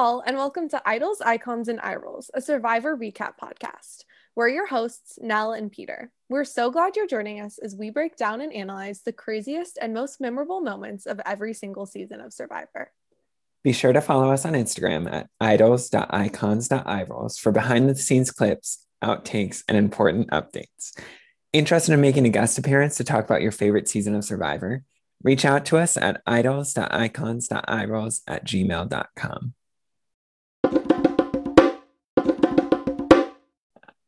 all, and welcome to Idols, Icons, and Eye Rolls, a Survivor recap podcast. We're your hosts, Nell and Peter. We're so glad you're joining us as we break down and analyze the craziest and most memorable moments of every single season of Survivor. Be sure to follow us on Instagram at idols.icons.eyerolls for behind the scenes clips, outtakes, and important updates. Interested in making a guest appearance to talk about your favorite season of Survivor? Reach out to us at idols.icons.eyerolls at gmail.com.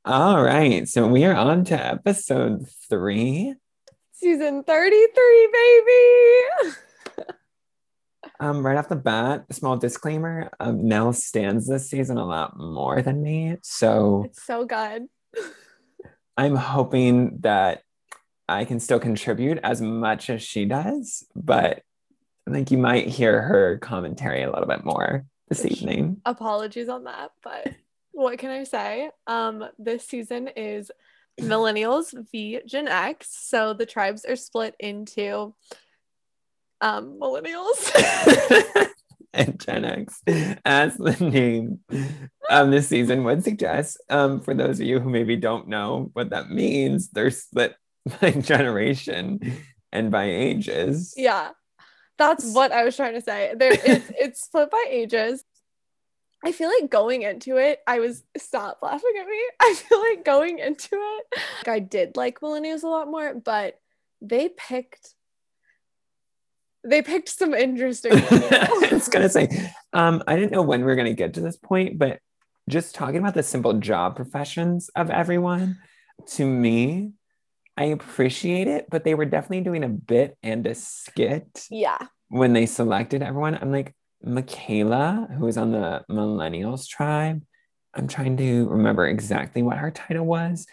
All right, so we are on to episode three. Season 33, baby! Um, right off the bat, a small disclaimer: um, Nell stands this season a lot more than me, so It's so good. I'm hoping that I can still contribute as much as she does. But I think you might hear her commentary a little bit more this evening. Apologies on that, but what can I say? Um, this season is Millennials v Gen X. So the tribes are split into um millennials. and Gen X, as the name of this season would suggest. Um, for those of you who maybe don't know what that means, they're split by generation and by ages. yeah. That's what I was trying to say. There it's it's split by ages. I feel like going into it, I was stop laughing at me. I feel like going into it, like I did like millennials a lot more, but they picked they picked some interesting I was gonna say, um, I didn't know when we were gonna get to this point, but just talking about the simple job professions of everyone, to me, I appreciate it, but they were definitely doing a bit and a skit yeah. when they selected everyone. I'm like, Michaela, who is on the Millennials tribe. I'm trying to remember exactly what her title was.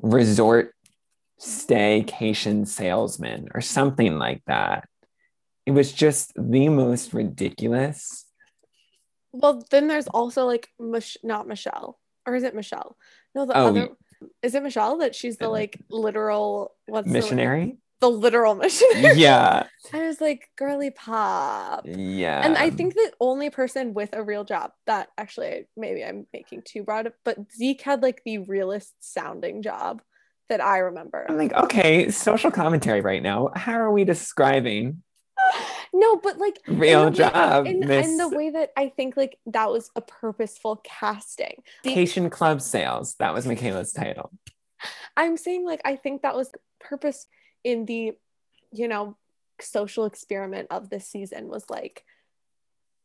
Resort staycation salesman or something like that. It was just the most ridiculous. Well, then there's also like Mich- not Michelle, or is it Michelle? No, the Oh, other is it Michelle that she's the like literal what's missionary. The, literal missionary. yeah. I was like, girly pop. Yeah. And I think the only person with a real job that actually maybe I'm making too broad, but Zeke had like the realest sounding job that I remember. I'm like, okay, social commentary right now. How are we describing no, but like real job? Miss in the way that I think like that was a purposeful casting. Vacation Club Sales. That was Michaela's title. I'm saying like I think that was purpose in the, you know, social experiment of this season was like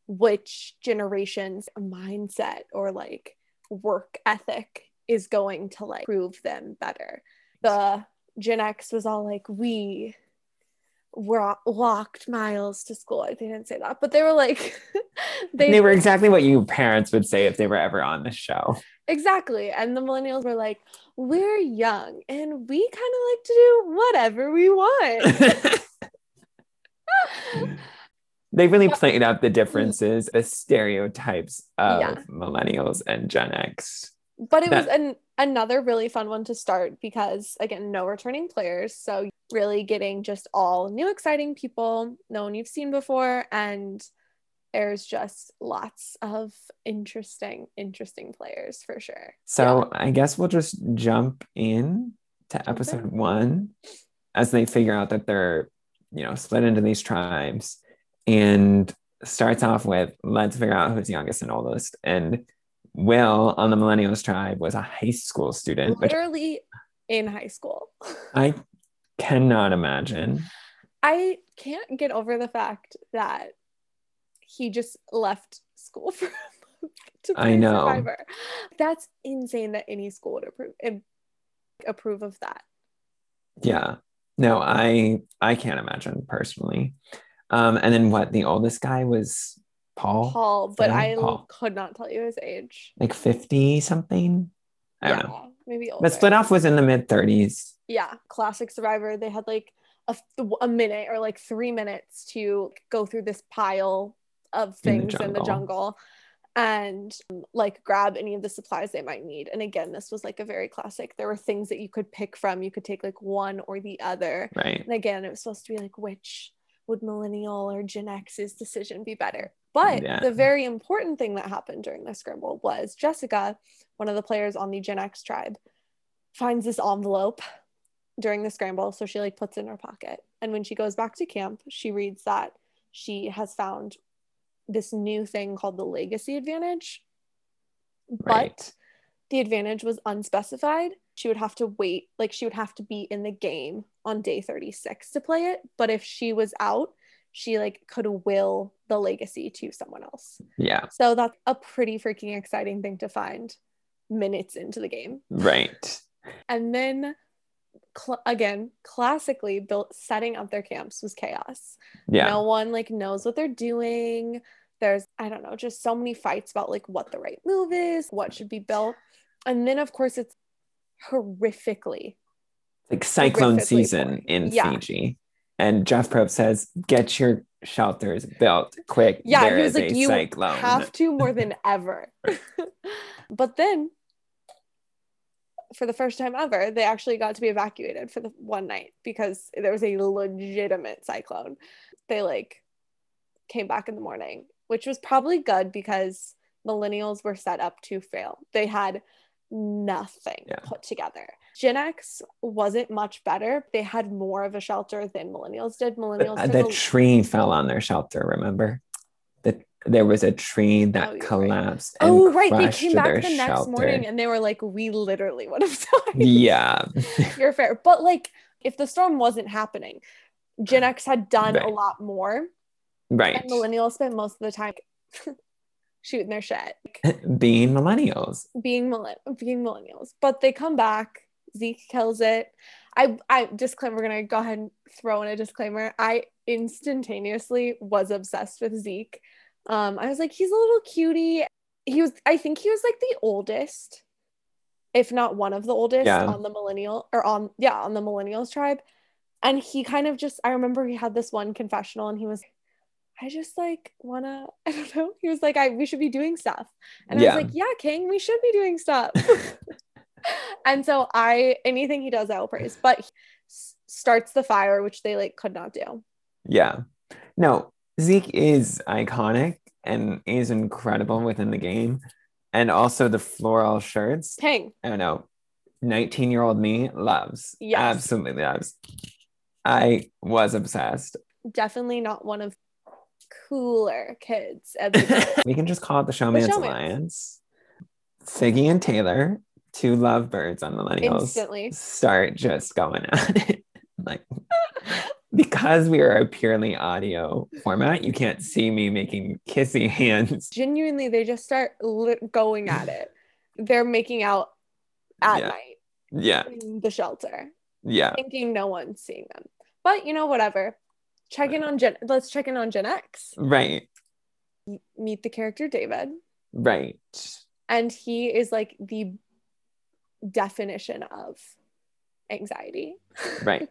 which generation's mindset or like work ethic is going to like prove them better. The Gen X was all like we were walked miles to school. They didn't say that, but they were like They, were exactly what you parents would say if they were ever on the show. Exactly. And the millennials were like, we're young and we kind of like to do whatever we want. they really played out the mm. differences, the stereotypes of Yeah. millennials and Gen X. but it was an, another really fun one to start because, again, no returning players. So, really getting just all new, exciting people, no one you've seen before. And there's just lots of interesting, interesting players for sure. So I guess we'll just jump in to episode one as they figure out that they're, you know, split into these tribes and starts off with let's figure out who's youngest and oldest. And Will on the Millennials tribe was a high school student, Literally in high school. I cannot imagine. I can't get over the fact that he just left school for a month to I know. Survivor. That's insane that any school would approve approve of that. Yeah. No, I I can't imagine personally. Um, and then what the oldest guy was Paul, Paul, but I Paul. could not tell you his age. like 50 something. I don't know. Yeah, maybe older. But split off was in the mid 30s. Yeah, classic Survivor. They had like a, a minute or like three minutes to go through this pile of In the things in the jungle. jungle and like grab any of the supplies they might need. And again, this was like a very classic. There were things that you could pick from. You could take like one or the other. Right. And again, it was supposed to be like which would millennial or Gen X's decision be better? But Yeah. the very important thing that happened during the scramble was Jessica, one of the players on the Gen X tribe, finds this envelope during the scramble. So she like puts it in her pocket. And when she goes back to camp, she reads that she has found this new thing called the legacy advantage. But Right. the advantage was unspecified. She would have to wait, like she would have to be in the game on day 36 to play it. But if she was out, she like could will the legacy to someone else. Yeah. So that's a pretty freaking exciting thing to find minutes into the game. Right. And then cl- again, classically built setting up their camps was chaos. Yeah. No one like knows what they're doing. There's I don't know, just so many fights about like what the right move is, what should be built. And then of course it's horrifically like cyclone horrifically season poor. in Yeah. Fiji. And Jeff Probst says, get your shelters built quick. yeah, There he was is like, you cyclone. have to more than ever. but then, for the first time ever, they actually got to be evacuated for the one night because there was a legitimate cyclone. They like came back in the morning, which was probably good because millennials were set up to fail. They had nothing Yeah. put together. Gen X wasn't much better. They had more of a shelter than millennials did. Millennials Uh, the a- tree fell on their shelter, remember? There was a tree that Oh, right. collapsed. and Oh, right. They came back the next shelter. morning and they were like, we literally would have died. Yeah. You're fair. But like, if the storm wasn't happening, Gen X had done a lot more. right. And millennials spent most of the time shooting their shit, Being millennials. being, being millennials. But they come back. Zeke kills it. I, I disclaimer, we're going to go ahead and throw in a disclaimer. I instantaneously was obsessed with Zeke. Um, I was like, he's a little cutie. He was, I think he was like the oldest, if not one of the oldest Yeah. on the millennial or on, yeah, on the millennials tribe. And he kind of just, I remember he had this one confessional and he was, I just like wanna, I don't know. He was like, I we should be doing stuff. And I was like, yeah, King, we should be doing stuff. and so I anything he does, I will praise. But he s- starts the fire, which they like could not do. Yeah. No, Zeke is iconic and is incredible within the game. And also the floral shirts. King. I don't know. 19 year old me loves. Yes. Absolutely loves. I was obsessed. Definitely not one of cooler kids the we can just call it the Showmance Showmance. Alliance. Figgy and Taylor, two lovebirds on Millennials, instantly. start just going at it. Like, because we are a purely audio format, you can't see me making kissy hands. Genuinely, they just start li- going at it. They're making out at Yeah. night Yeah. in the shelter. Yeah. thinking no one's seeing them. But you know, whatever. Check in on Gen. Let's check in on Gen X. Right. Meet the character David, Right. and he is like the definition of anxiety. Right.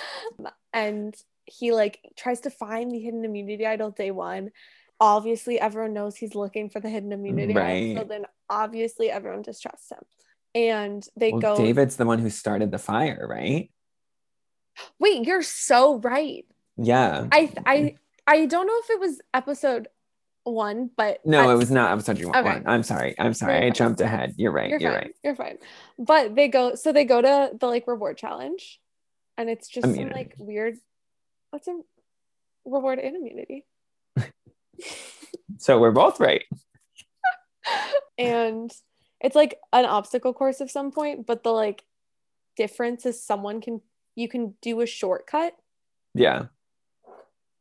and he like tries to find the hidden immunity idol day one. Obviously, everyone knows he's looking for the hidden immunity idol, so then obviously everyone distrusts him. And they Well, go, David's the one who started the fire, right? "Wait, you're so right." Yeah. I I I don't know if it was episode one, but No, at- it was not episode one. Okay. I'm sorry. I'm sorry. I jumped ahead. You're right. You're, You're, fine. right. You're fine. But they go so they go to the like reward challenge, and it's just some like weird. What's a reward in immunity? So we're both right. and it's like an obstacle course of some point, but the like difference is someone can you can do a shortcut, Yeah.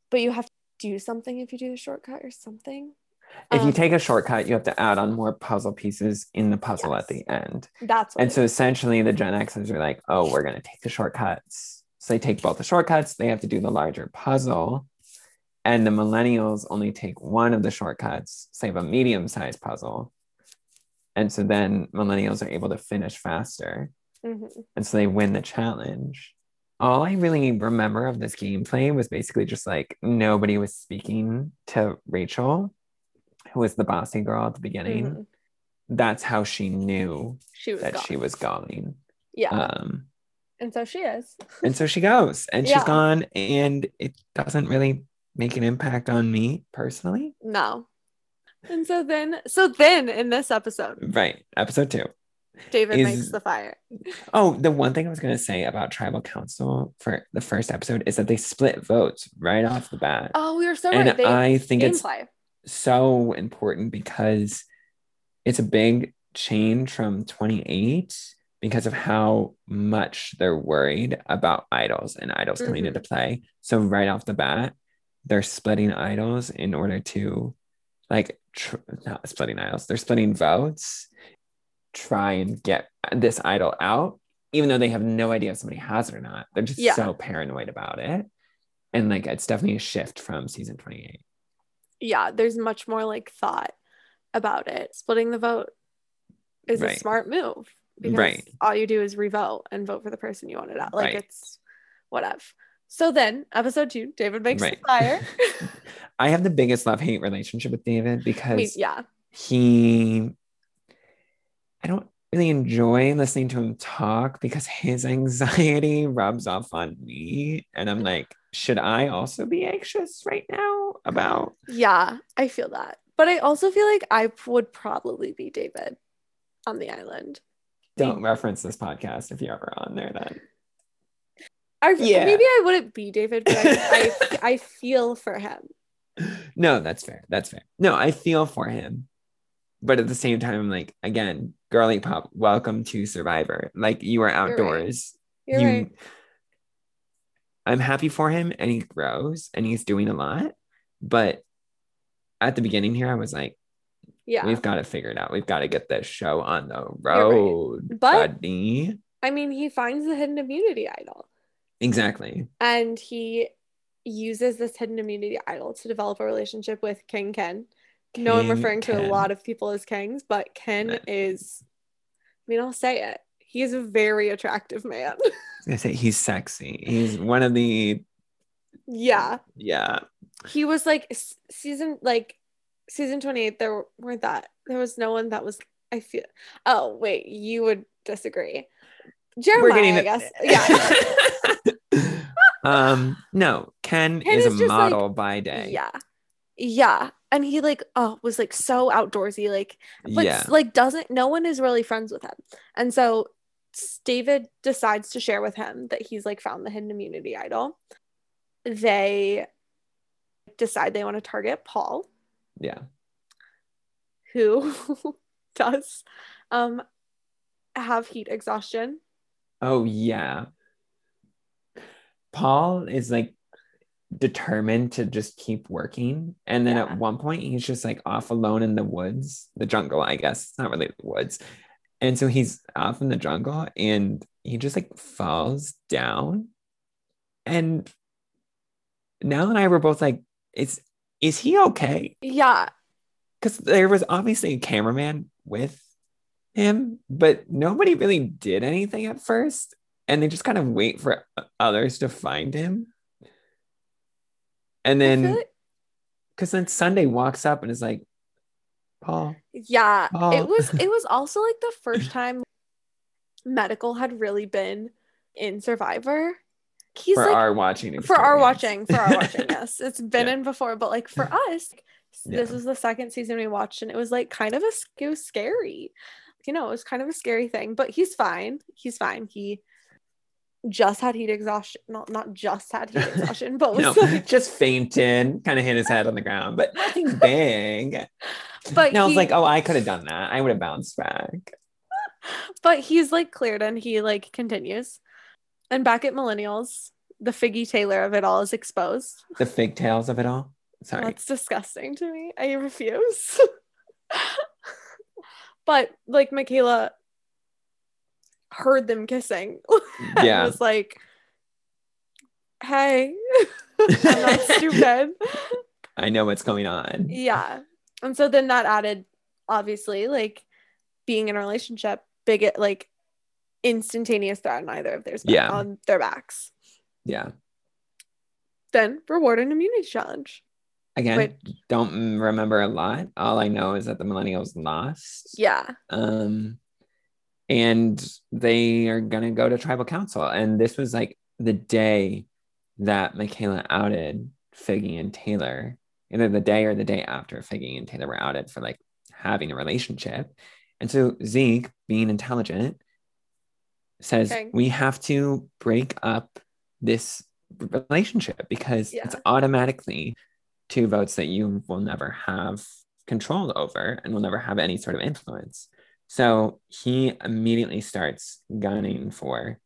but you have do something if you do the shortcut or something. If you Um, take a shortcut, you have to add on more puzzle pieces in the puzzle Yes. at the end. That's what And so essentially, the Gen Xers are like, oh, we're going to take the shortcuts. So they take both the shortcuts, they have to do the larger puzzle. And the millennials only take one of the shortcuts, say, a medium sized puzzle. And so then millennials are able to finish faster. Mhm. And so they win the challenge. All I really remember of this gameplay was basically just like nobody was speaking to Rachel, who was the bossy girl at the beginning. Mhm. That's how she knew She was that gone. she was going. yeah, Um, and so she is. and so she goes and she's Yeah. gone, and it doesn't really make an impact on me personally. No. And so then, so then in this episode, Right. Episode two. David Is- makes the fire. Oh, the one thing I was going to say about tribal council for the first episode is that they split votes right off the bat. Oh, we were so and right. They I think it's gameplay. so important because it's a big change from 28 because of how much they're worried about idols and idols coming Mhm. into play. So right off the bat, they're splitting idols in order to like tr- not splitting idols, they're splitting votes, try and get this idol out, even though they have no idea if somebody has it or not. They're just Yeah. so paranoid about it. And like it's definitely a shift from season 28. Yeah, there's much more like thought about it. Splitting the vote is a smart move because Right. all you do is revote and vote for the person you wanted out. Like Right. it's whatever. So then, episode two, David makes Right. the fire. I have the biggest love hate relationship with David I because mean, yeah, he, I don't really enjoy listening to him talk because his anxiety rubs off on me. And I'm like, should I also be anxious right now about? yeah, I feel that. But I also feel like I would probably be David on the island. Don't reference this podcast if you're ever on there then. I, Yeah. Maybe I wouldn't be David, but I, I, I feel for him. No, that's fair. That's fair. No, I feel for him. But at the same time, I'm like, again, girly pop, welcome to Survivor. Like you are outdoors. You're you right. I'm happy for him and he grows and he's doing a lot. But at the beginning here, I was like, Yeah. we've got to figure it out. We've got to get this show on the right. road, But- buddy. I mean, he finds the hidden immunity idol. Exactly. and he uses this hidden immunity idol to develop a relationship with King Ken. No, I'm King referring to a lot of people as kings, but Ken is, I mean, I'll say it. He is a very attractive man. I was gonna say he's sexy. He's one of the yeah. yeah. He was like season, like season 28, there weren't that. There was no one that was, I feel, oh, wait, you would disagree. Jeremiah, I guess. Yeah. um no, Ken, Ken is, is a just, like- model by day. Yeah. Yeah. And he like oh was like so outdoorsy like but yeah. like doesn't no one is really friends with him. And so David decides to share with him that he's like found the hidden immunity idol. They decide they want to target Paul, Yeah. who does um have heat exhaustion. Oh yeah. Paul is like determined to just keep working. And then Yeah. at one point he's just like off alone in the woods, the jungle, I guess. It's not really the woods. And so he's off in the jungle and he just like falls down. And Nell and I were both like, is is he okay? Yeah. Because there was obviously a cameraman with him, but nobody really did anything at first. And they just kind of wait for others to find him. And then, like- because then Sunday walks up and is like, Paul, yeah. Oh. It was it was also like the first time medical had really been in Survivor. He's for like our watching for our watching for our watching yes it's been Yeah. in before but like for us this Yeah. was the second season we watched and it was like kind of a it was scary you know it was kind of a scary thing but he's fine he's fine he just had heat exhaustion not not just had heat exhaustion but was No, like, just fainted, kind of hit his head on the ground, but nothing big. but And I was like, oh, I could have done that. I would have bounced back. but he's like cleared and he like continues and back at millennials the figgy taylor of it all is exposed The fig tails of it all. Sorry. That's disgusting to me. I refuse. but like Michaela heard them kissing. and Yeah. was like, hey, I'm not stupid. I know what's going on. yeah. And so then that added, obviously, like being in a relationship, big, like instantaneous threat on either of theirs Yeah. on their backs. Yeah. Then reward an immunity challenge. Again, Wait. don't remember a lot. All I know is that the millennials lost. Yeah. Um, and they are gonna go to tribal council. And this was like the day that Michaela outed Figgy and Taylor, either the day or the day after Figgy and Taylor were outed for like having a relationship. And so Zeke, being intelligent, says Okay. we have to break up this relationship because Yeah. it's automatically two votes that you will never have control over and will never have any sort of influence. So he immediately starts gunning for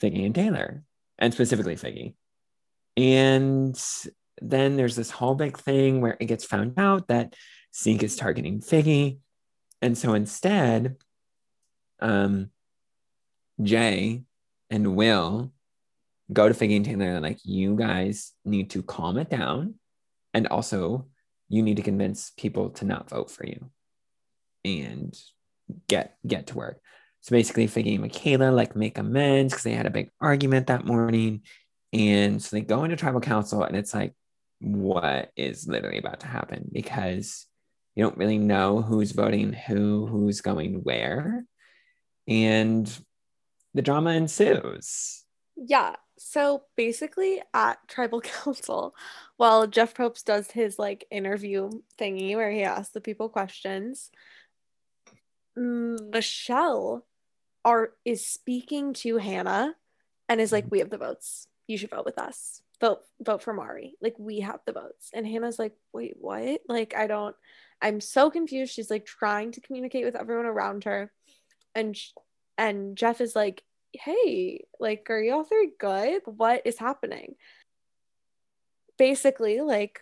Figgy and Taylor, and specifically Figgy. And then there's this whole big thing where it gets found out that Zeke is targeting Figgy. And so instead, um, Jay and Will go to Figgy and Taylor and like, you guys need to calm it down. And also, you need to convince people to not vote for you and get get to work. So basically, Figgy and Michaela like make amends because they had a big argument that morning. And so they go into tribal council, and it's like, what is literally about to happen? Because you don't really know who's voting who, who's going where. And the drama ensues. Yeah. So basically, at tribal council, while Jeff Probst does his like interview thingy where he asks the people questions, Mm, Michelle are is speaking to Hannah and is like, mm-hmm. "We have the votes. You should vote with us. Vote vote for Mari. Like we have the votes." And Hannah's like, "Wait, what? Like I don't. I'm so confused." She's like trying to communicate with everyone around her, and and Jeff is like, hey, like, are y'all three good? What is happening? Basically, like,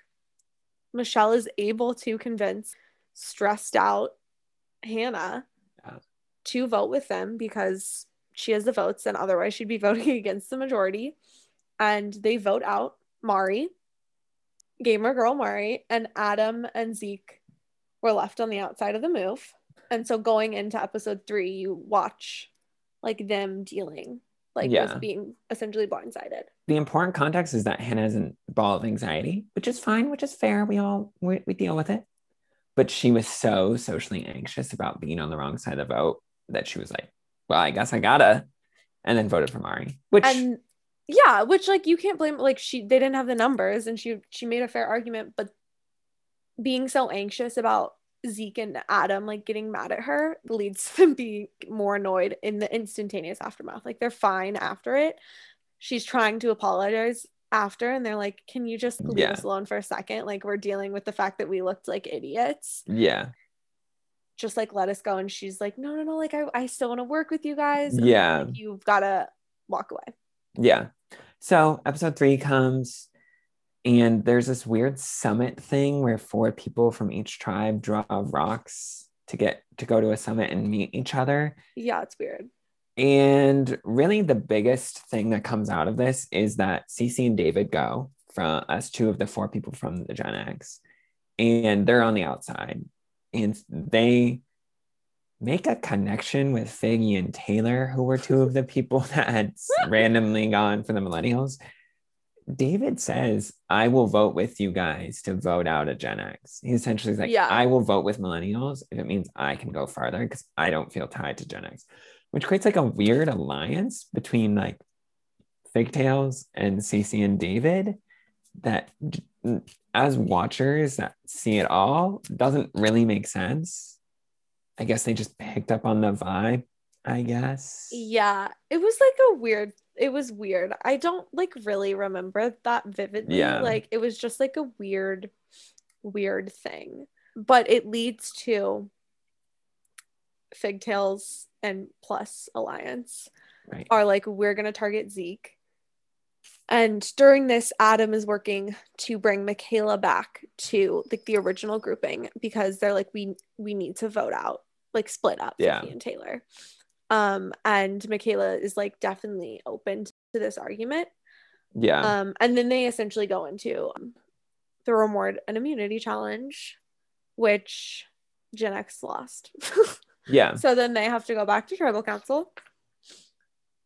Michelle is able to convince stressed out Hannah Yeah. to vote with them because she has the votes, and otherwise she'd be voting against the majority. And they vote out Mari, gamer girl Mari, and Adam and Zeke were left on the outside of the move. And so going into episode three, you watch like them dealing like Yeah. with being essentially blindsided. The important context is that Hannah has a ball of anxiety, which is fine, which is fair. We all we, we deal with it. But she was so socially anxious about being on the wrong side of the vote that she was like, "Well, I guess I gotta," and then voted for Mari. Which And yeah, which like you can't blame like she they didn't have the numbers and she she made a fair argument, but being so anxious about Zeke and Adam like getting mad at her leads to them being more annoyed in the instantaneous aftermath. Like they're fine after it. She's trying to apologize after and they're like, Can you just leave Yeah. us alone for a second? Like we're dealing with the fact that we looked like idiots. yeah, Just like let us go. And she's like, No, no, no, like I, I still want to work with you guys. And, Yeah. like, you've gotta walk away. yeah. So episode three comes, and there's this weird summit thing where four people from each tribe draw rocks to get to go to a summit and meet each other. Yeah, it's weird. And really, the biggest thing that comes out of this is that Cece and David go from us, two of the four people from the Gen X, and they're on the outside, and they make a connection with Figgy and Taylor, who were two of the people that had randomly gone for the Millennials. David says, I will vote with you guys to vote out a Gen X. He essentially is like, Yeah. I will vote with millennials if it means I can go farther because I don't feel tied to Gen X, which creates like a weird alliance between like Figtails and Cece and David that as watchers that see it all doesn't really make sense. I guess they just picked up on the vibe, I guess. Yeah, it was like a weird. It was weird. I don't like really remember that vividly. Yeah. Like it was just like a weird, weird thing. But it leads to Figtails and Plus Alliance Right. are like we're gonna target Zeke. And during this, Adam is working to bring Michaela back to like the original grouping because they're like we we need to vote out, like split up Yeah. And Taylor. Um, and Michaela is like definitely open to this argument. Yeah. Um, and then they essentially go into um, the reward and immunity challenge, which Gen X lost. yeah. so then they have to go back to tribal council.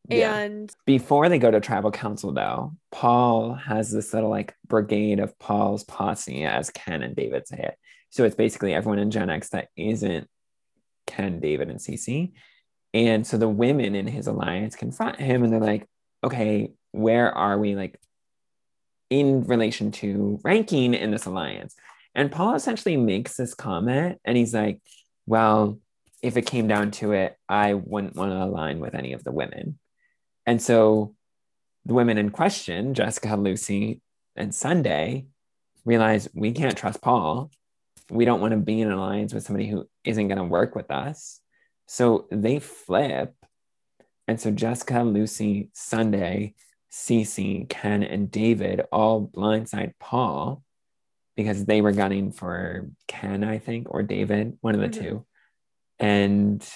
Yeah. And Before they go to tribal council, though, Paul has this little like brigade of Paul's posse, as Ken and David say it. So it's basically everyone in Gen X that isn't Ken, David, and Cece. And so the women in his alliance confront him and they're like, okay, where are we? Like, in relation to ranking in this alliance. And Paul essentially makes this comment and he's like, well, if it came down to it, I wouldn't want to align with any of the women. And so the women in question, Jessica, Lucy, and Sunday, realize we can't trust Paul. We don't want to be in an alliance with somebody who isn't going to work with us. So they flip. And so Jessica, Lucy, Sunday, Cece, Ken, and David all blindside Paul because they were gunning for Ken, I think, or David, one of the mm-hmm. two. And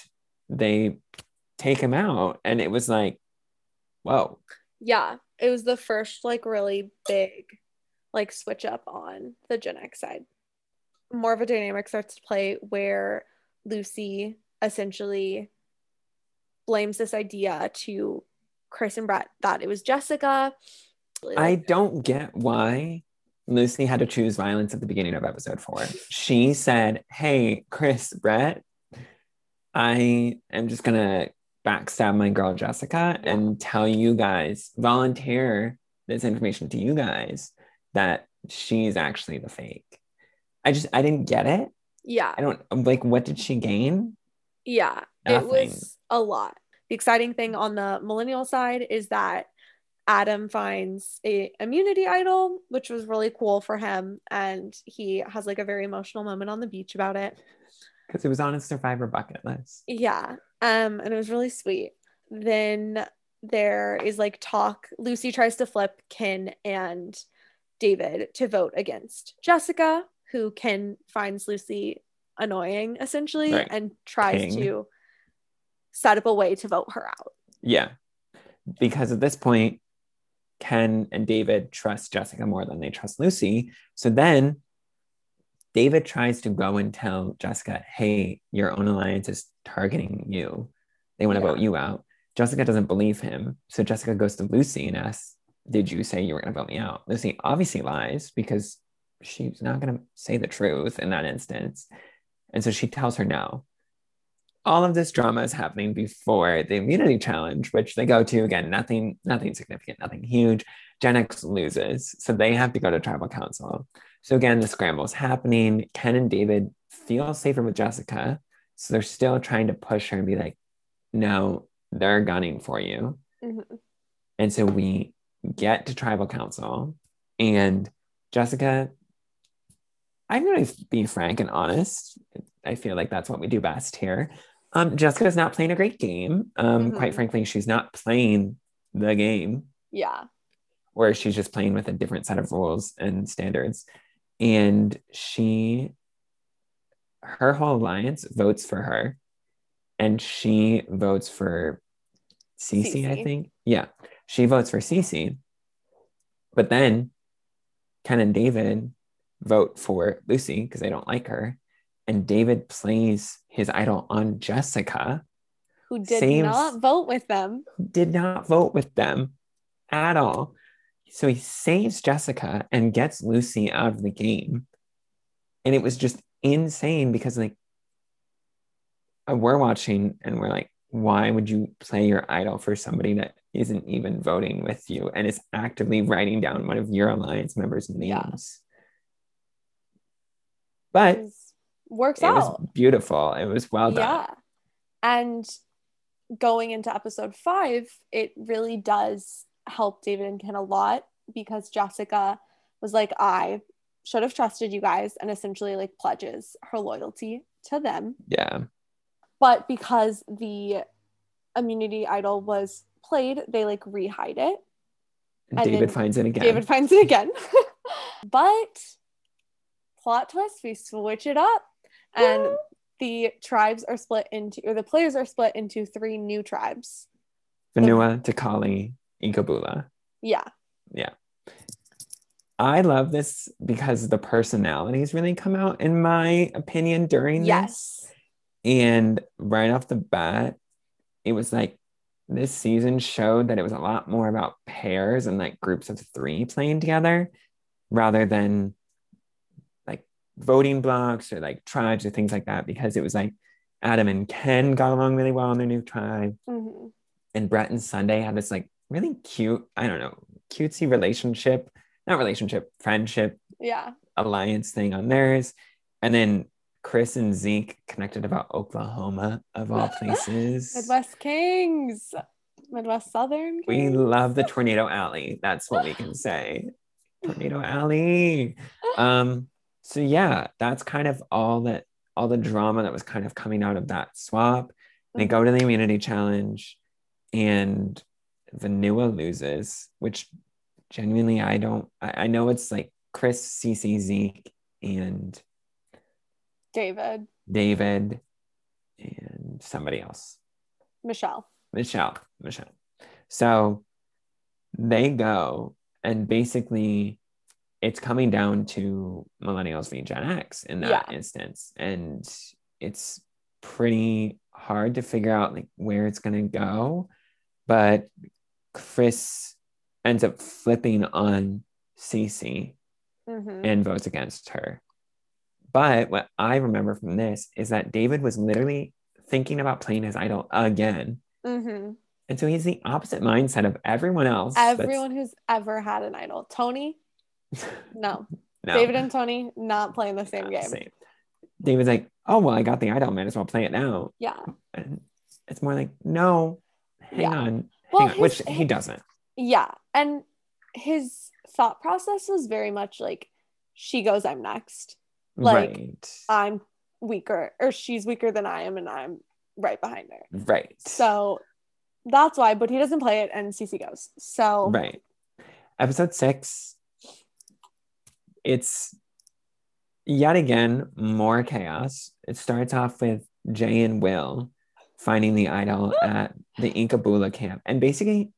they take him out. And it was like, whoa. Yeah. It was the first, like, really big, like, switch up on the Gen X side. More of a dynamic starts to play where Lucy essentially blames this idea to Chris and Bret that it was Jessica. I don't get why Lucy had to choose violence at the beginning of episode four. She said, Hey, Chris, Bret, I am just going to backstab my girl Jessica and tell you guys, volunteer this information to you guys that she's actually the fake. I just, I didn't get it. Yeah. I don't, um, like, what did she gain? Yeah. Nothing. It was a lot. The exciting thing on the millennial side is that Adam finds a immunity idol, which was really cool for him, and he has like a very emotional moment on the beach about it. Because it was on his survivor bucket list. Yeah. Um, and it was really sweet. Then there is like talk. Lucy tries to flip Ken and David to vote against Jessica, who Ken finds Lucy annoying essentially right. and tries to set up a way to vote her out. Yeah. Because at this point, Ken and David trust Jessica more than they trust Lucy. So then David tries to go and tell Jessica, hey, your own alliance is targeting you. They want to yeah. vote you out. Jessica doesn't believe him. So Jessica goes to Lucy and asks, Did you say you were going to vote me out? Lucy obviously lies because she's not going to say the truth in that instance. And so she tells her no all of this drama is happening before the immunity challenge, which they go to again, nothing, nothing significant, nothing huge. Gen X loses, so they have to go to tribal council. So again, the scramble is happening. Ken and David feel safer with Jessica, so they're still trying to push her and be like, "No, they're gunning for you." Mm-hmm. And so we get to tribal council, and Jessica. I'm going to be frank and honest. I feel like that's what we do best here. Um, Jessica's not playing a great game. Um, mm-hmm. Quite frankly, she's not playing the game. Yeah. Or she's just playing with a different set of rules and standards. And she, her whole alliance votes for her. And she votes for Cece, I think. Yeah. She votes for Cece. But then Ken and David vote for Lucy because they don't like her and David plays his idol on Jessica, who did saves, not vote with them. Did not vote with them at all. So he saves Jessica and gets Lucy out of the game. And it was just insane because, like, uh, we're watching and we're like, why would you play your idol for somebody that isn't even voting with you and is actively writing down one of your alliance members' names? Yeah. But works out. it out. Was beautiful. It was well done. Yeah. And going into episode five, it really does help David and Ken a lot because Jessica was like, I should have trusted you guys and essentially like pledges her loyalty to them. Yeah. But because the immunity idol was played, they like rehide it. And David finds it again. David finds it again. but plot twist, we switch it up and the tribes are split into or the players are split into three new tribes Vanua, Takali, Ikabula. Yeah. Yeah. I love this because the personalities really come out, in my opinion, during yes. this. And right off the bat, it was like this season showed that it was a lot more about pairs and like groups of three playing together rather than like voting blocks or like tribes or things like that because it was like Adam and Ken got along really well in their new tribe. Mm-hmm. And Bret and Sunday had this like really cute, I don't know, cutesy relationship. not relationship, friendship, Yeah. alliance thing on theirs. And then Chris and Zeke connected about Oklahoma, of all places. Midwest Kings. Midwest Southern. We love the Tornado Alley. That's what we can say. Tornado Alley. Um, so yeah, that's kind of all that all the drama that was kind of coming out of that swap. They go to the immunity challenge and Vanua loses, which genuinely I don't I, I know it's like Chris, Cece, Zeke, and David. David and somebody else. Michelle. Michelle. Michelle. So they go and basically it's coming down to millennials v Gen X in that Yeah. instance. And it's pretty hard to figure out like where it's gonna go. But Chris ends up flipping on Cece Mhm. and votes against her. But what I remember from this is that David was literally thinking about playing his idol again. Mhm. And so he's the opposite mindset of everyone else. that's- Everyone who's ever had an idol. Tony, no. no, David and Tony not playing the same not game. same. David's like, oh, well, I got the idol. Might as well play it now. Yeah. And it's more like, no, hang Yeah. on. Well, on," which he doesn't. Yeah. And his thought process was very much like she goes, I'm next. Like, right. I'm weaker, or she's weaker than I am, and I'm right behind her. right. So that's why, but he doesn't play it, and Cece goes. So Right. Episode six, it's yet again more chaos. It starts off with Jay and Will finding the idol at the Ikabula camp. And basically,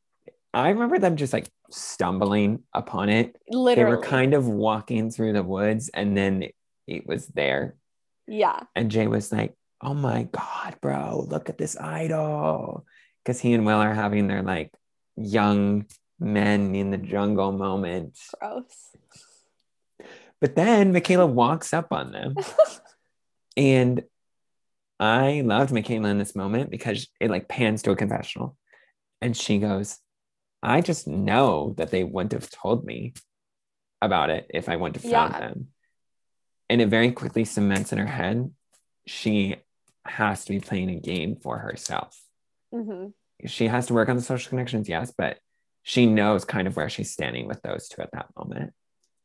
I remember them just like stumbling upon it. literally, They were kind of walking through the woods and then it was there. yeah, And Jay was like, Oh my God, bro, look at this idol. Because he and Will are having their like young men in the jungle moment. gross. But then Michaela walks up on them. and I loved Michaela in this moment because it like pans to a confessional. And she goes, I just know that they wouldn't have told me about it if I wouldn't have found Yeah. them. And it very quickly cements in her head she has to be playing a game for herself. hmm She has to work on the social connections, yes, but she knows kind of where she's standing with those two at that moment.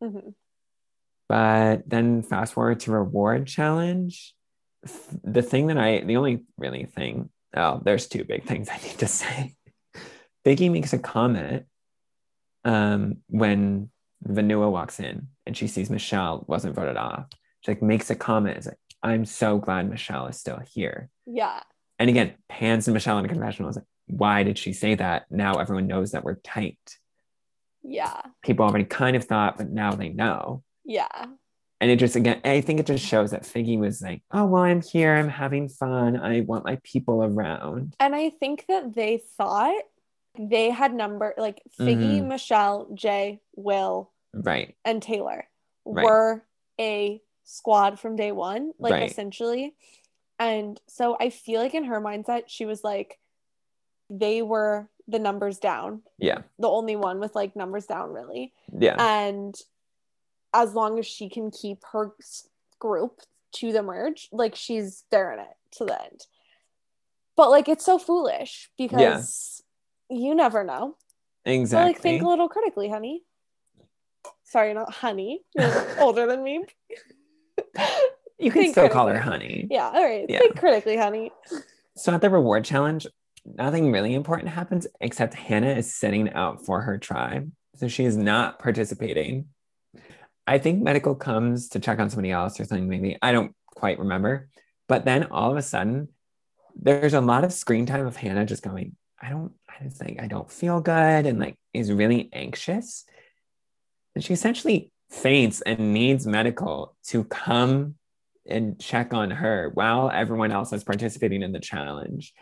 hmm But then fast forward to reward challenge. The thing that I, the only really thing, oh, there's two big things I need to say. Figgy makes a comment um, when Vanua walks in and she sees Michelle wasn't voted off. She like makes a comment. It's like, I'm so glad Michelle is still here. Yeah, And again, pans to Michelle in a confessional. Is like, why did she say that? Now everyone knows that we're tight. yeah, People already kind of thought, but now they know. yeah, and it just again i think it just shows that figgy was like oh well i'm here i'm having fun i want my people around and I think that they thought they had number like Figgy, Mhm. Michelle, Jay, Will, right and Taylor Right. were a squad from day one, like Right. essentially. And so I feel like in her mindset, she was like, they were the numbers down, yeah the only one with like numbers down, really. yeah And as long as she can keep her group to the merge, like she's there in it to the end. But like it's so foolish because you never know. So exactly like think a little critically, honey. Sorry, not honey. You're older than me. you can think still call her honey Yeah, all right. Yeah. Think critically, honey. so at the reward challenge nothing really important happens except hannah is sitting out for her tribe so she is not participating i think medical comes to check on somebody else or something maybe i don't quite remember. But then all of a sudden there's a lot of screen time of hannah just going i don't i just like i don't feel good and like is really anxious. And she essentially faints and needs medical to come and check on her while everyone else is participating in the challenge.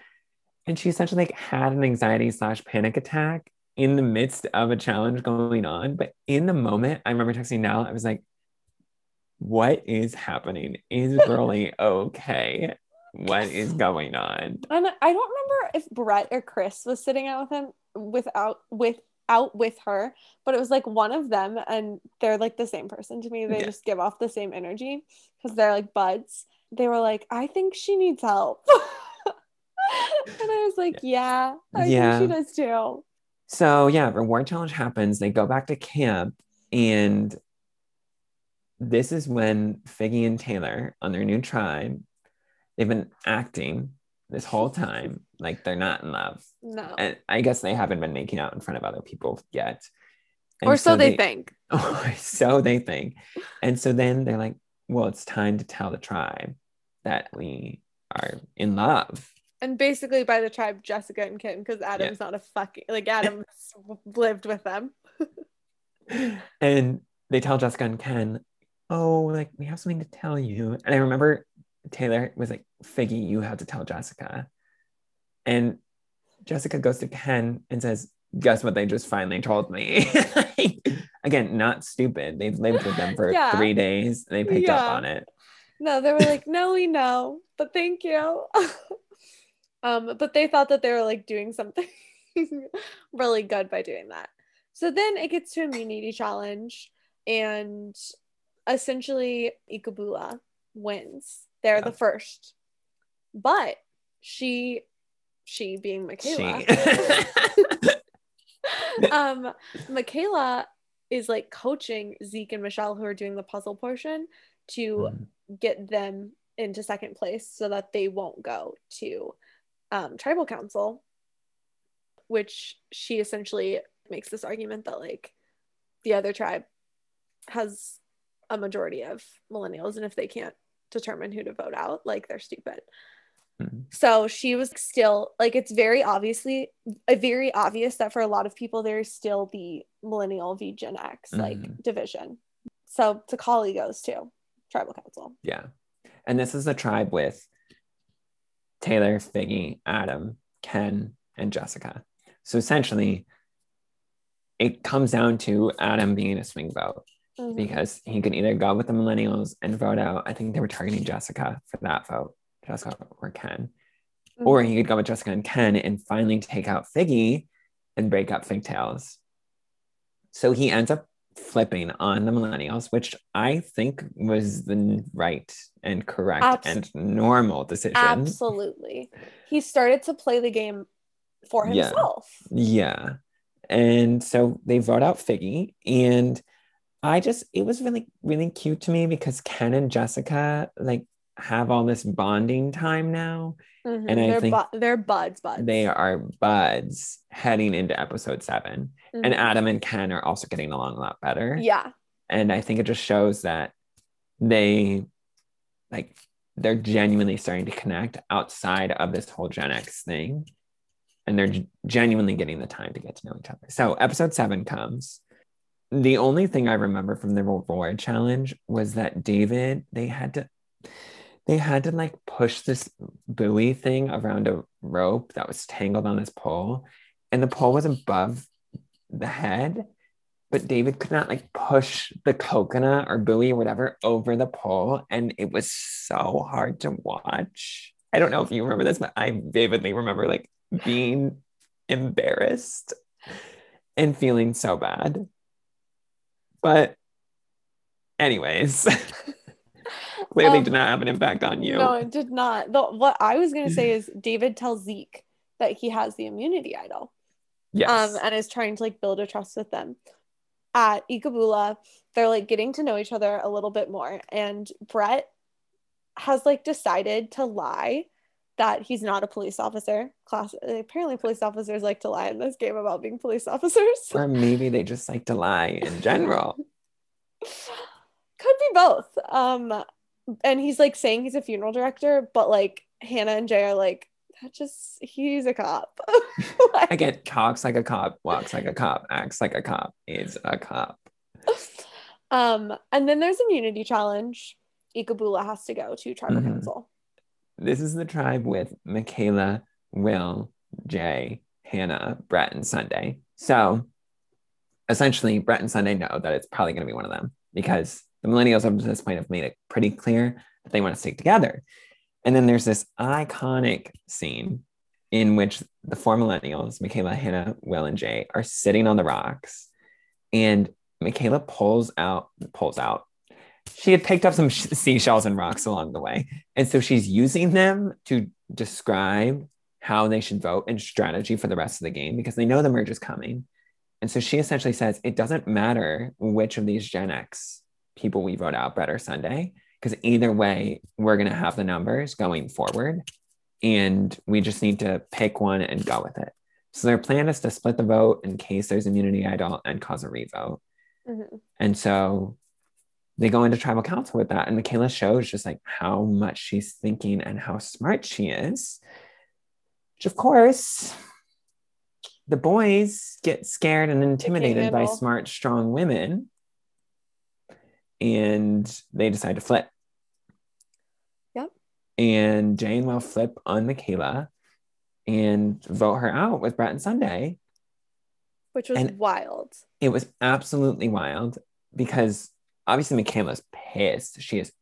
And she essentially like had an anxiety slash panic attack in the midst of a challenge going on. But in the moment, I remember texting now, I was like, what is happening? Is Girly okay? What is going on? And I don't remember if Bret or Chris was sitting out with him without with out with her, but it was like one of them, and they're like the same person to me. They Yeah. just give off the same energy because they're like buds. They were like, I think she needs help. and I was like, yeah, I Yeah. think she does too. So yeah, reward challenge happens. They go back to camp, and this is when Figgy and Taylor on their new tribe, they've been acting this whole time like they're not in love. No. And I guess they haven't been making out in front of other people yet. And or so, they, think. Oh, so they think. And so then they're like, well, it's time to tell the tribe that we are in love. And basically by the tribe, Jessica and Ken, because Adam's not a fucking like Adam lived with them. and they tell Jessica and Ken, oh, like we have something to tell you. And I remember Taylor was like, Figgy, you have to tell Jessica. And Jessica goes to Ken and says, guess what they just finally told me. Again, not stupid. They've lived with them for Yeah. three days. And they picked up on it. No, they were like, no, we know, but thank you. Um, but they thought that they were like doing something really good by doing that. So then it gets to immunity challenge, and essentially Ikabula wins. They're Yeah. the first, but she, she being Michaela, She. um, Michaela is like coaching Zeke and Michelle, who are doing the puzzle portion, to Mm. get them into second place so that they won't go to um, tribal council, which she essentially makes this argument that like the other tribe has a majority of millennials, and if they can't determine who to vote out, like they're stupid. Mhm. So she was still like it's very obviously a very obvious that for a lot of people there's still the millennial v Gen X like Mhm. division. So Takali goes to tribal council. Yeah. And this is a tribe with Taylor, Figgy, Adam, Ken, and Jessica. So essentially, it comes down to Adam being a swing vote Mhm. because he could either go with the millennials and vote out. I think they were targeting Jessica for that vote, Jessica or Ken. Or Mhm. he could go with Jessica and Ken and finally take out Figgy and break up Figtails. So he ends up flipping on the millennials, which I think was the right and correct Abs- and normal decision. Absolutely. He started to play the game for Yeah. himself. Yeah. And so they vote out Figgy. And I just, it was really, really cute to me because Ken and Jessica like have all this bonding time now. Mhm. And I they're, think bu- they're buds, buds. They are buds heading into episode seven. And Mhm. Adam and Ken are also getting along a lot better. yeah. And I think it just shows that they like they're genuinely starting to connect outside of this whole Gen X thing. And they're g- genuinely getting the time to get to know each other. So episode seven comes. The only thing I remember from the reward challenge was that David, they had to they had to like push this buoy thing around a rope that was tangled on this pole. And the pole was above the head but David could not like push the coconut or buoy or whatever over the pole. And it was so hard to watch. I don't know if you remember this, but I vividly remember like being embarrassed and feeling so bad. But, anyways, clearly Um, did not have an impact on you. No, it did not. The, what I was going to say is David tells Zeke that he has the immunity idol. yes. um, and is trying to like build a trust with them. At Ikabula, they're like getting to know each other a little bit more, and Bret has like decided to lie that he's not a police officer. Class apparently police officers like to lie in this game about being police officers. or maybe they just like to lie in general. Could be both. Um, and he's like saying he's a funeral director, but like Hannah and Jay are like, that just he's a cop. Like- get talks like a cop, walks like a cop, acts like a cop, is a cop. Um, and then there's immunity challenge. Ikabula has to go to tribal Mhm. council. This is the tribe with Michaela, Will, Jay, Hannah, Bret, and Sunday. So essentially, Bret and Sunday know that it's probably going to be one of them because the millennials up to this point have made it pretty clear that they want to stick together. And then there's this iconic scene in which the four millennials, Michaela, Hannah, Will, and Jay, are sitting on the rocks. And Michaela pulls out, pulls out. She had picked up some sh- seashells and rocks along the way. And so she's using them to describe how they should vote and strategy for the rest of the game because they know the merge is coming. And so she essentially says it doesn't matter which of these Gen X people we vote out, better Sunday, because either way, we're going to have the numbers going forward. And we just need to pick one and go with it. So their plan is to split the vote in case there's immunity idol and cause a revote. Mhm. And so they go into tribal council with that. And Michaela shows just like how much she's thinking and how smart she is. Which, of course, the boys get scared and intimidated by smart, strong women. And they decide to flip. Yep. And Jane will flip on Michaela and vote her out with Bret and Sunday which was And- wild. it was absolutely wild because obviously Michaela's pissed. She is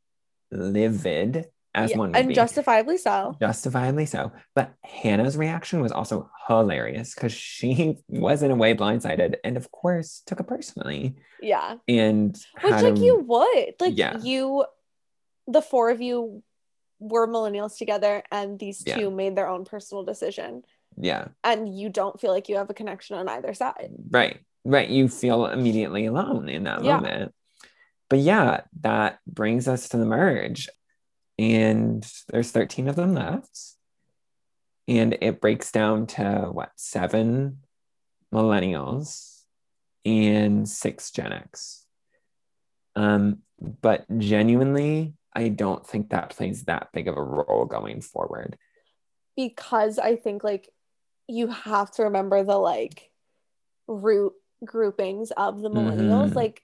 livid, as Yeah, one would and be. justifiably so. Justifiably so. But Hannah's reaction was also hilarious because she was in a way blindsided and, of course, took it personally. Yeah. And Which like a- you would. Like Yeah. you the four of you were millennials together and these Yeah. two made their own personal decision yeah, and you don't feel like you have a connection on either side. right, right. You feel immediately alone in that Yeah. moment. But yeah, that brings us to the merge. And there's 13 of them left. And it breaks down to what, seven millennials and six Gen X. Um, but genuinely, I don't think that plays that big of a role going forward. Because I think like you have to remember the like root groupings of the millennials Mhm. like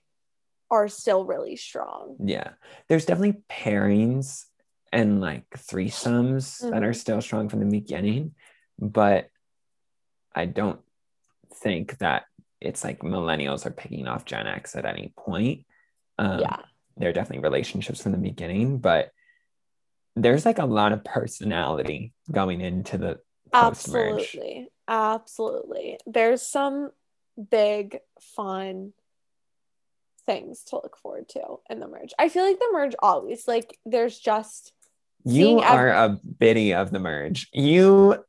are still really strong. Yeah. There's definitely pairings and like threesomes that are Mhm. still strong from the beginning, but I don't think that it's like millennials are picking off Gen X at any point. Um, yeah. There are definitely relationships from the beginning, but there's like a lot of personality going into the. Absolutely. Absolutely. There's some big fun things to look forward to in the merge. I feel like the merge always like there's just You ev- are a biddy of the merge. You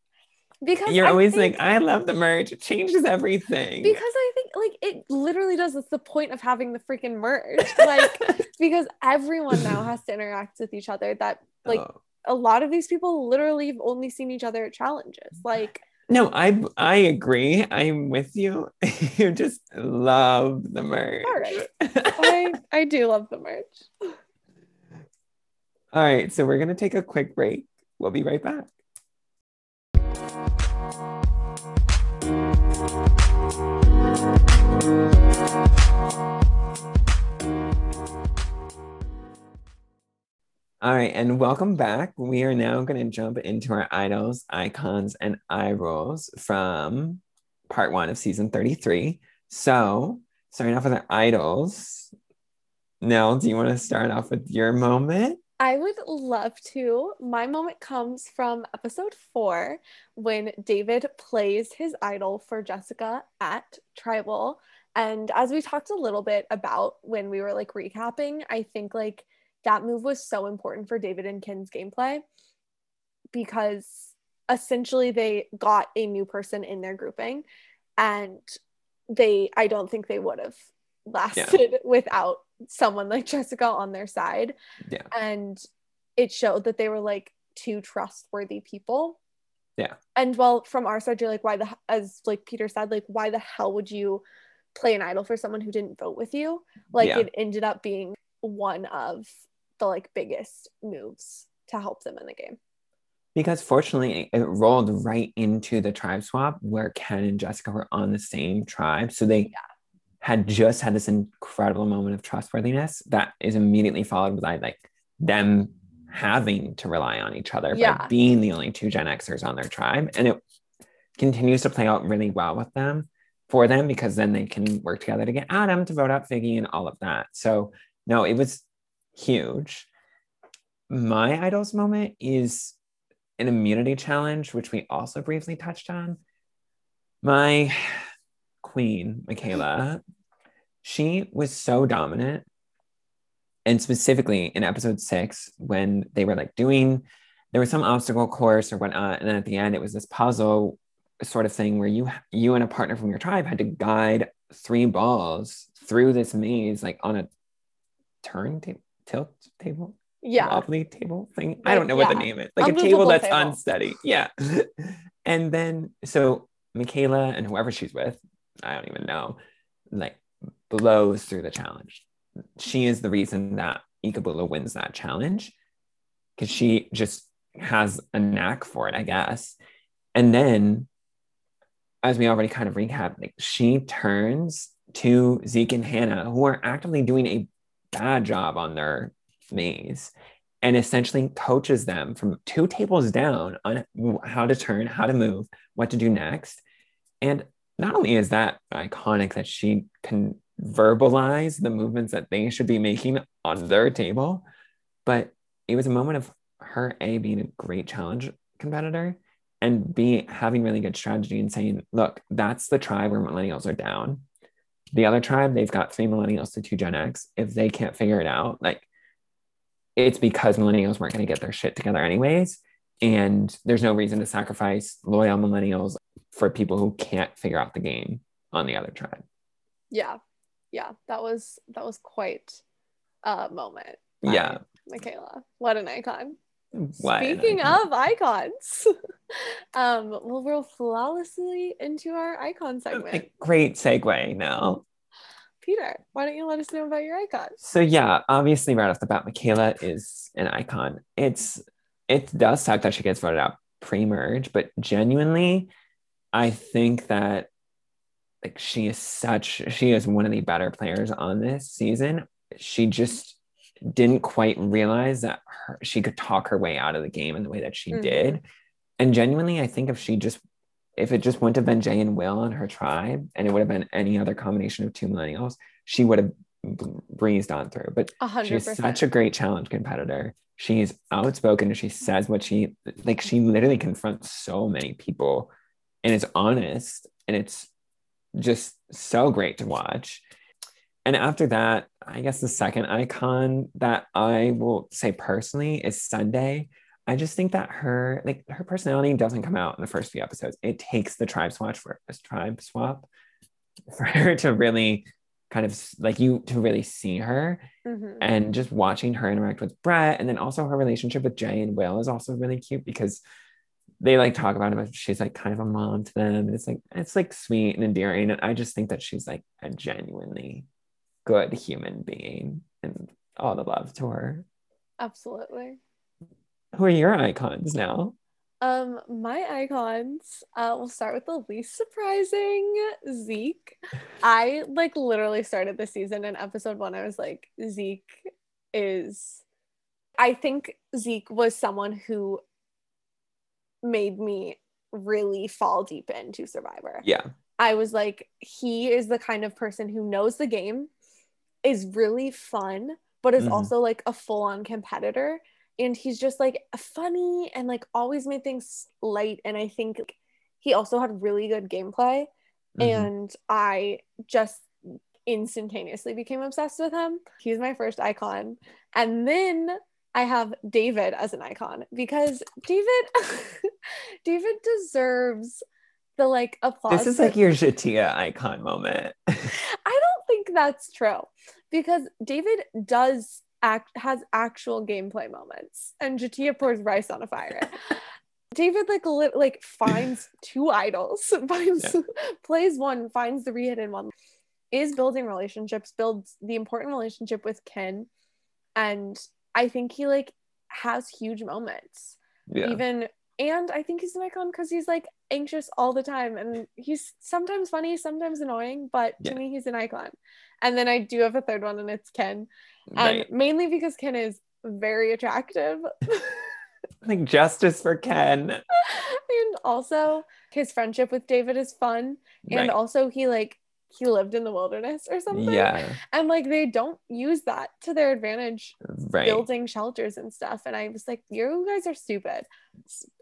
because you're I always think- like, I love the merge. It changes everything. because I think like it literally does. It's the point of having the freaking merge. Like because everyone now has to interact with each other. That like Oh. a lot of these people literally have only seen each other at challenges. Like No, I I agree. I'm with you. you just love the merge. All right. I I do love the merge. All right, so we're gonna take a quick break. We'll be right back. All right, and welcome back. We are now going to jump into our idols, icons, and eye rolls from part one of season 33. So, starting off with our idols. Nell, do you want to start off with your moment? I would love to. My moment comes from episode four when David plays his idol for Jessica at Tribal. And as we talked a little bit about when we were like recapping, I think like that move was so important for David and Ken's gameplay because essentially they got a new person in their grouping and they, I don't think they would have lasted without someone like Jessica on their side Yeah. and it showed that they were like two trustworthy people Yeah. and well from our side you're like why the as like peter said like why the hell would you play an idol for someone who didn't vote with you like Yeah. it ended up being one of the like biggest moves to help them in the game Because fortunately, it rolled right into the tribe swap where Ken and Jessica were on the same tribe. So they had just had this incredible moment of trustworthiness that is immediately followed by like them having to rely on each other by being the only two Gen Xers on their tribe. And it continues to play out really well with them for them because then they can work together to get Adam to vote out Figgy and all of that. So no, it was huge. My idols moment is an immunity challenge, which we also briefly touched on. My queen, Michaela, she was so dominant. And specifically in episode six, when they were like doing, there was some obstacle course or whatnot. And then at the end, it was this puzzle sort of thing where you you and a partner from your tribe had to guide three balls through this maze, like on a turn ta- tilt table Yeah. wobbly table thing. I don't know what the name is. Like A a table that's table. unsteady. Yeah. and then so Michaela and whoever she's with, I don't even know, like blows through the challenge. She is the reason that Ikabula wins that challenge because she just has a knack for it, I guess. And then, as we already kind of recapped, like she turns to Zeke and Hannah, who are actively doing a bad job on their maze and essentially coaches them from two tables down on how to turn, how to move, what to do next. And not only is that iconic that she can verbalize the movements that they should be making on their table, but it was a moment of her A being a great challenge competitor and B having really good strategy and saying, look, that's the tribe where millennials are down. The other tribe, they've got three millennials to two Gen X. If they can't figure it out, like it's because millennials weren't going to get their shit together anyways. And there's no reason to sacrifice loyal millennials for people who can't figure out the game on the other tribe. Yeah. Yeah. That was that was quite a moment. Yeah. Michaela. What an icon. What Speaking icon. of icons, um, we'll roll flawlessly into our icon segment. Like, great segue now. Peter, why don't you let us know about your icon? So yeah, obviously right off the bat, Michaela is an icon. It's it does suck that she gets voted out pre-merge, but genuinely, I think that like she is such she is one of the better players on this season. She just didn't quite realize that her, she could talk her way out of the game in the way that she Mhm. did. And genuinely, I think if she just if it just wouldn't have been Jay and Will on her tribe, and it would have been any other combination of two millennials, she would have breezed on through. But A hundred She's such a great challenge competitor. She's outspoken and she says what she like. She literally confronts so many people and it's honest. And it's just so great to watch. And after that, I guess the second icon that I will say personally is Sunday. I just think that her like her personality doesn't come out in the first few episodes. It takes the tribe swatch for tribe swap for her to really kind of like you to really see her Mhm. and just watching her interact with Bret and then also her relationship with Jay and Will is also really cute because they like talk about it but she's like kind of a mom to them and it's like it's like sweet and endearing and I just think that she's like a genuinely good human being and all the love to her. Absolutely. Who are your icons now? Um, my icons, uh, we'll start with the least surprising Zeke. I like literally started the season in episode one. I was like, Zeke is, I think Zeke was someone who made me really fall deep into Survivor. Yeah. I was like, he is the kind of person who knows the game, is really fun, but is Mhm. also like a full on competitor. And he's just like funny and like always made things light. And I think like, he also had really good gameplay. Mhm. And I just instantaneously became obsessed with him. He's my first icon. And then I have David as an icon because David David deserves the like applause. this is like your Jatia icon moment. I don't think that's true because David does act has actual gameplay moments. And Jatia pours rice on a fire. David like li- like finds two idols, finds plays one, finds the re-hidden one, is building relationships, builds the important relationship with Ken, and I think he like has huge moments. Yeah. even and i think he's an icon because he's like anxious all the time. And he's sometimes funny sometimes annoying but to me he's an icon. And then i do have a third one and it's ken and right. mainly because ken is very attractive Like justice for Ken. and also his friendship with david is fun and Right. also he like he lived in the wilderness or something. Yeah. And like they don't use that to their advantage Right. building shelters and stuff. And I was like, you guys are stupid.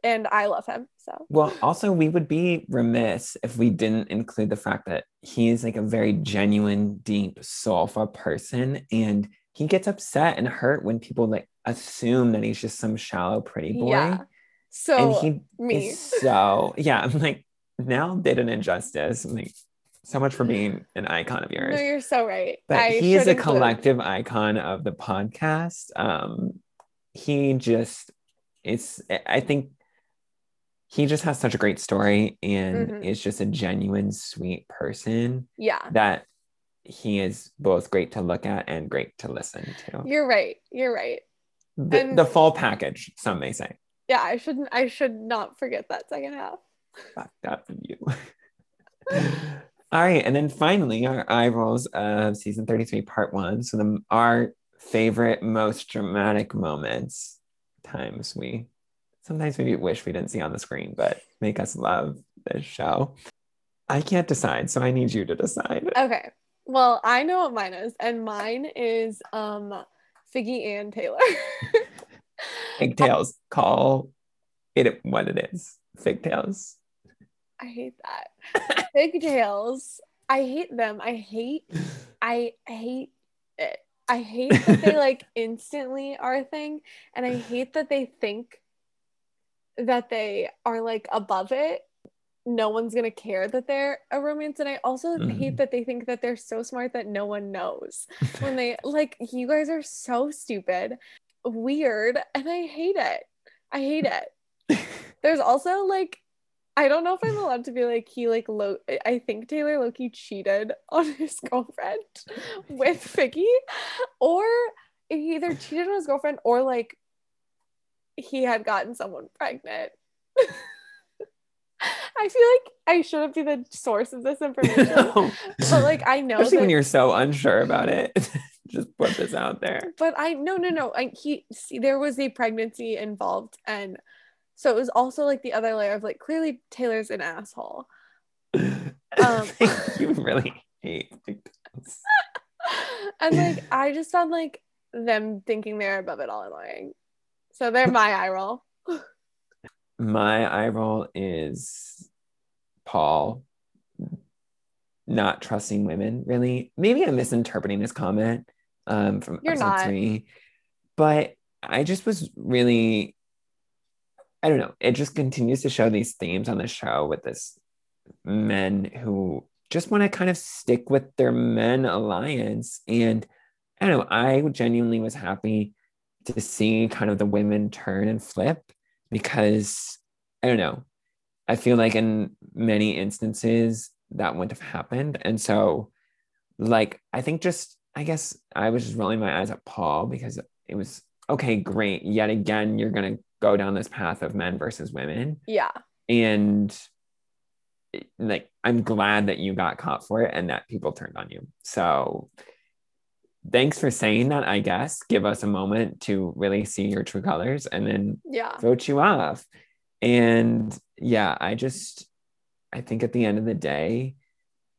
And I love him. So Well, also, we would be remiss if we didn't include the fact that he is like a very genuine, deep, soulful person. And he gets upset and hurt when people like assume that he's just some shallow, pretty boy. yeah. And So he me. is so, yeah, I'm like, now did an injustice. I'm like, so much for being an icon of yours. No, you're so right. but I he is a include- collective icon of the podcast um he just it's i think he just has such a great story and Mhm. is just a genuine sweet person Yeah. that he is both great to look at and great to listen to You're right. You're right. the, and- the full package some may say Yeah, I shouldn't I should not forget that second half. fucked up of you all right and then finally our eye rolls of season 33 part one so the our favorite most dramatic moments times we sometimes we wish we didn't see on the screen but make us love this show i can't decide so i need you to decide Okay. Well, I know what mine is, and mine is um Figgy and Taylor. pigtails call it what it is pigtails I hate that. Pigtails. I hate them. I hate I hate it. I hate that they like instantly are a thing, and I hate that they think that they are like above it. No one's gonna care that they're a romance, and I also Mhm. hate that they think that they're so smart that no one knows when they like. You guys are so stupid, weird, and I hate it. I hate it. There's also like I don't know if I'm allowed to be like he like low I think Taylor Loki cheated on his girlfriend with Figgy or he either cheated on his girlfriend or like he had gotten someone pregnant. I feel like I shouldn't be the source of this information. No. But like I know especially that, when you're so unsure about it just put this out there but I no no no I he see, there was a pregnancy involved and so it was also like the other layer of like clearly Taylor's an asshole. Um, you really hate and like I just found like them thinking they're above it all annoying. So they're my eye roll. My eye roll is Paul not trusting women, really. Maybe I'm misinterpreting this comment um, from You're episode not. three, but I just was really, I don't know. It just continues to show these themes on the show with this men who just want to kind of stick with their men alliance. And I don't know, I genuinely was happy to see kind of the women turn and flip because I don't know. I feel like in many instances that wouldn't have happened. And so, like, I think just, I guess I was just rolling my eyes at Paul because it was okay, great. Yet again, you're going to go down this path of men versus women. Yeah. And like, I'm glad that you got caught for it and that people turned on you. So, thanks for saying that, I guess. Give us a moment to really see your true colors and then Yeah. vote you off. And yeah, I just, I think at the end of the day,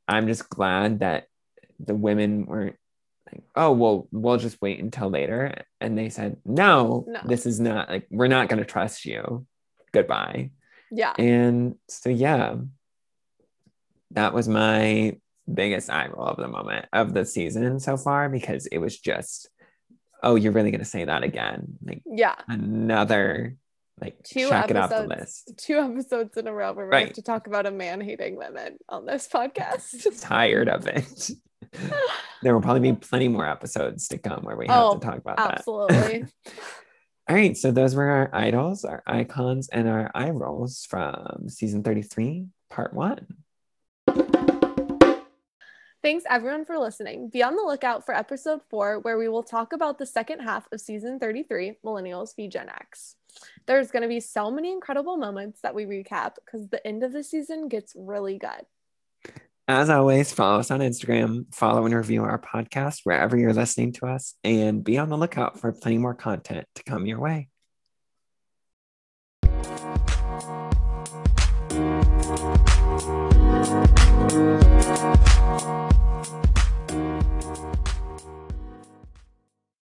I'm just glad that the women weren't like, oh, well, we'll just wait until later. And they said, no, No. this is not like, we're not going to trust you. Goodbye. Yeah. And so, yeah, that was my biggest eye roll of the moment of the season so far because it was just, oh, you're really going to say that again. Like, Yeah. another like Two check it off the episodes. list. Two episodes in a row where we Right. have to talk about a man hating women on this podcast. Tired of it. there will probably be plenty more episodes to come where we have Oh, to talk about that. Absolutely. All right, so those were our idols, our icons, and our eye rolls from season 33, part one. Thanks everyone for listening. Be on the lookout for episode four, where we will talk about the second half of season 33, Millennials v Gen X. There's going to be so many incredible moments that we recap because the end of the season gets really good. As always, follow us on Instagram, follow and review our podcast wherever you're listening to us, and be on the lookout for plenty more content to come your way.